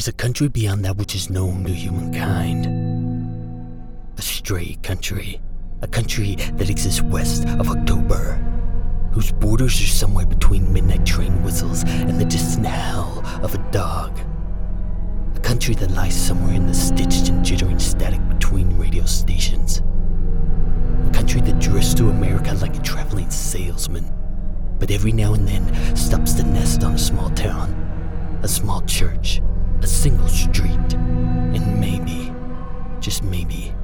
is a country beyond that which is known to humankind. A stray country. A country that exists west of October, whose borders are somewhere between midnight train whistles and the distant howl of a dog. A country that lies somewhere in the stitched and jittering static between radio stations. A country that drifts through America like a traveling salesman, but every now and then stops to nest on a small town, a small church, a single street, and maybe, just maybe,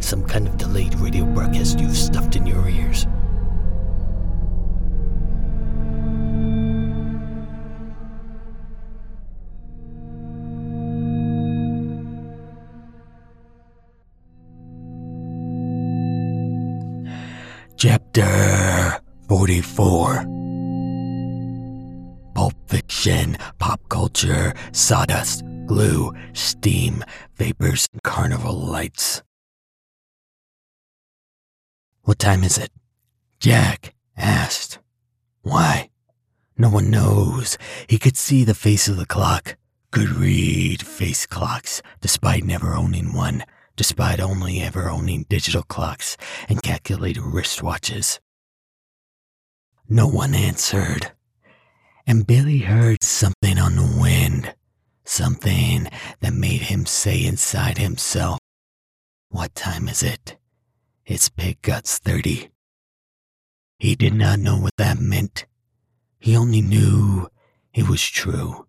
some kind of delayed radio broadcast you've stuffed in your ears. Chapter 44 Pulp pop culture, sawdust, glue, steam, vapors, and carnival lights. What time is it? Jack asked. Why? No one knows. He could see the face of the clock, could read face clocks, despite never owning one, despite only ever owning digital clocks and calculator wristwatches. No one answered. And Billy heard something on the wind, something that made him say inside himself, What time is it? It's pig guts 30. He did not know what that meant. He only knew it was true.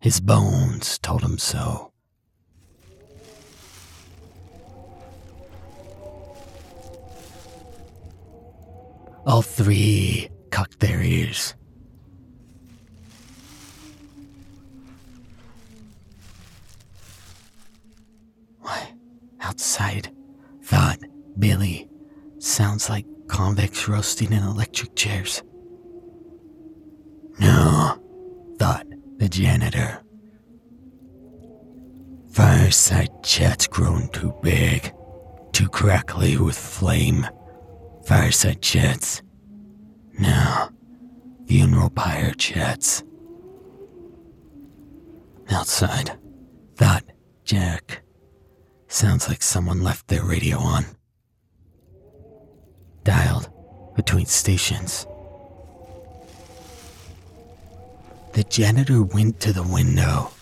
His bones told him so. All three cocked their ears. Outside? Thought Billy. Sounds like convicts roasting in electric chairs. No, thought the janitor. Fireside chat's grown too big, too crackly with flame. Fireside chats. No, funeral pyre chats. Outside, thought Jack. Sounds like someone left their radio on. Dialed between stations. The janitor went to the window,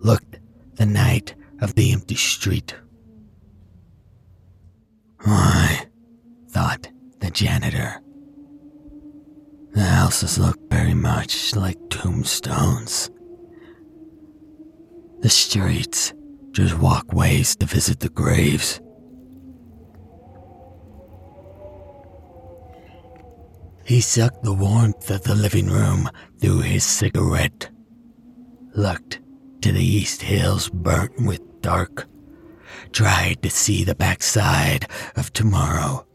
looked the night of the empty street. Why, thought the janitor. The houses look very much like tombstones. The streets just walkways to visit the graves. He sucked the warmth of the living room through his cigarette, looked to the east hills burnt with dark, tried to see the backside of tomorrow,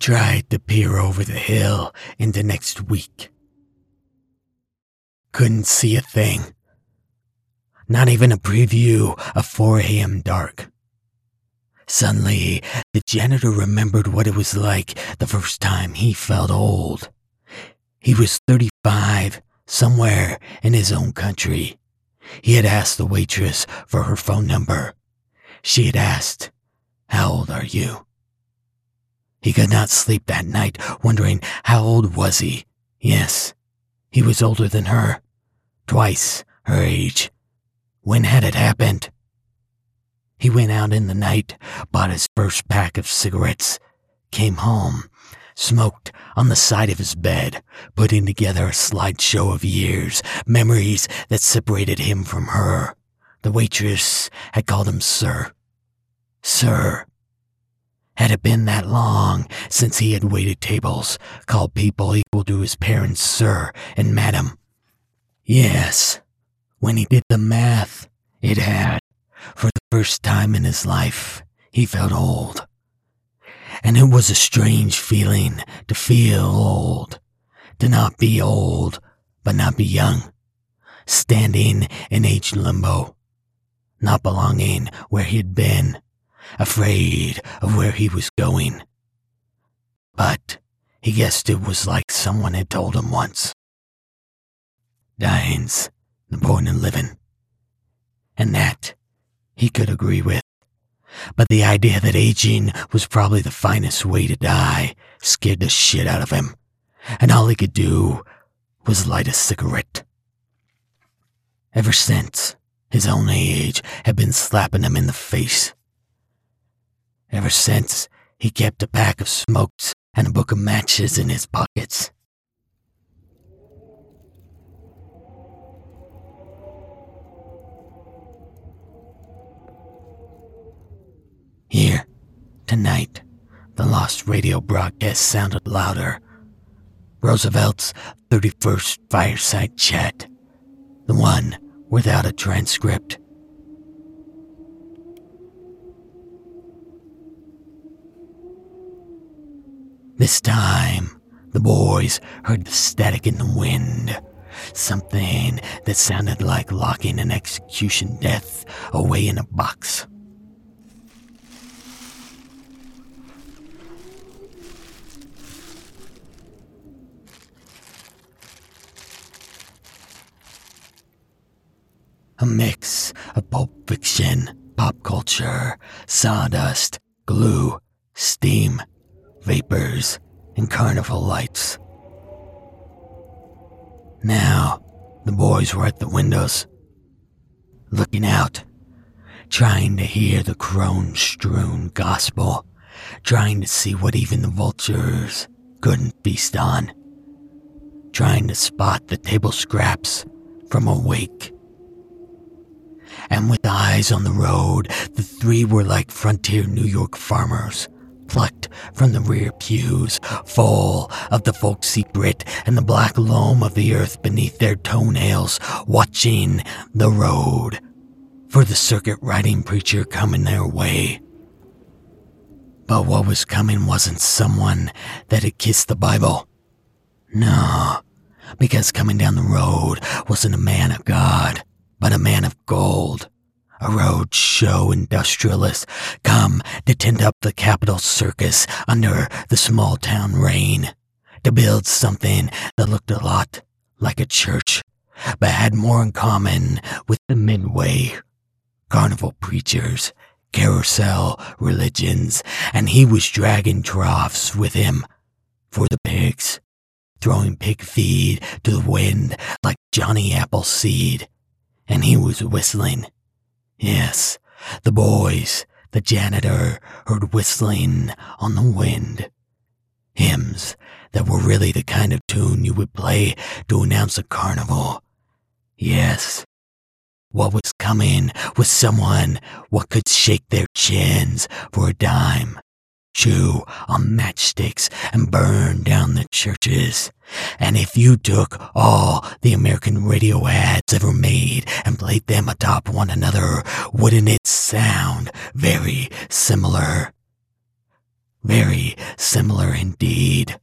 tried to peer over the hill into next week. Couldn't see a thing. Not even a preview of 4 a.m. dark. Suddenly, the janitor remembered what it was like the first time he felt old. He was 35, somewhere in his own country. He had asked the waitress for her phone number. She had asked, How old are you? He could not sleep that night, wondering how old was he? Yes, he was older than her. Twice her age. When had it happened? He went out in the night, bought his first pack of cigarettes, came home, smoked on the side of his bed, putting together a slideshow of years, memories that separated him from her. The waitress had called him Sir. Sir. Had it been that long since he had waited tables, called people equal to his parents Sir and Madam? Yes. When he did the math, it had. For the first time in his life, he felt old. And it was a strange feeling to feel old, to not be old, but not be young, standing in age limbo, not belonging where he'd been, afraid of where he was going. But he guessed it was like someone had told him once. Dying's point in living. And that he could agree with. But the idea that aging was probably the finest way to die scared the shit out of him, and all he could do was light a cigarette. Ever since, his own age had been slapping him in the face. Ever since, he kept a pack of smokes and a book of matches in his pockets. Here, tonight, the lost radio broadcast sounded louder. Roosevelt's 31st fireside chat. The one without a transcript. This time, the boys heard the static in the wind. Something that sounded like locking an execution death away in a box. A mix of pulp fiction, pop culture, sawdust, glue, steam, vapors, and carnival lights. Now, the boys were at the windows, looking out, trying to hear the crone strewn gospel, trying to see what even the vultures couldn't feast on, trying to spot the table scraps from a wake. And with eyes on the road, the three were like frontier New York farmers plucked from the rear pews, full of the folksy grit and the black loam of the earth beneath their toenails, watching the road for the circuit riding preacher coming their way. But what was coming wasn't someone that had kissed the Bible. No, because coming down the road wasn't a man of God, but a man of gold a road show industrialist come to tend up the capital circus under the small town rain, to build something that looked a lot like a church, but had more in common with the midway. Carnival preachers, carousel religions, and he was dragging troughs with him for the pigs, throwing pig feed to the wind like Johnny Appleseed, and he was whistling Yes, the boys, the janitor, heard whistling on the wind. Hymns that were really the kind of tune you would play to announce a carnival. Yes, what was coming was someone what could shake their chins for a dime chew on matchsticks and burn down the churches. And if you took all the American radio ads ever made and played them atop one another, wouldn't it sound very similar? Very similar indeed.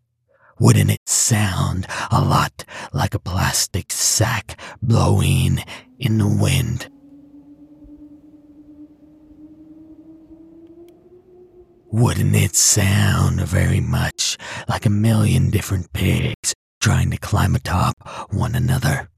Wouldn't it sound a lot like a plastic sack blowing in the wind? Wouldn't it sound very much like a million different pigs trying to climb atop one another?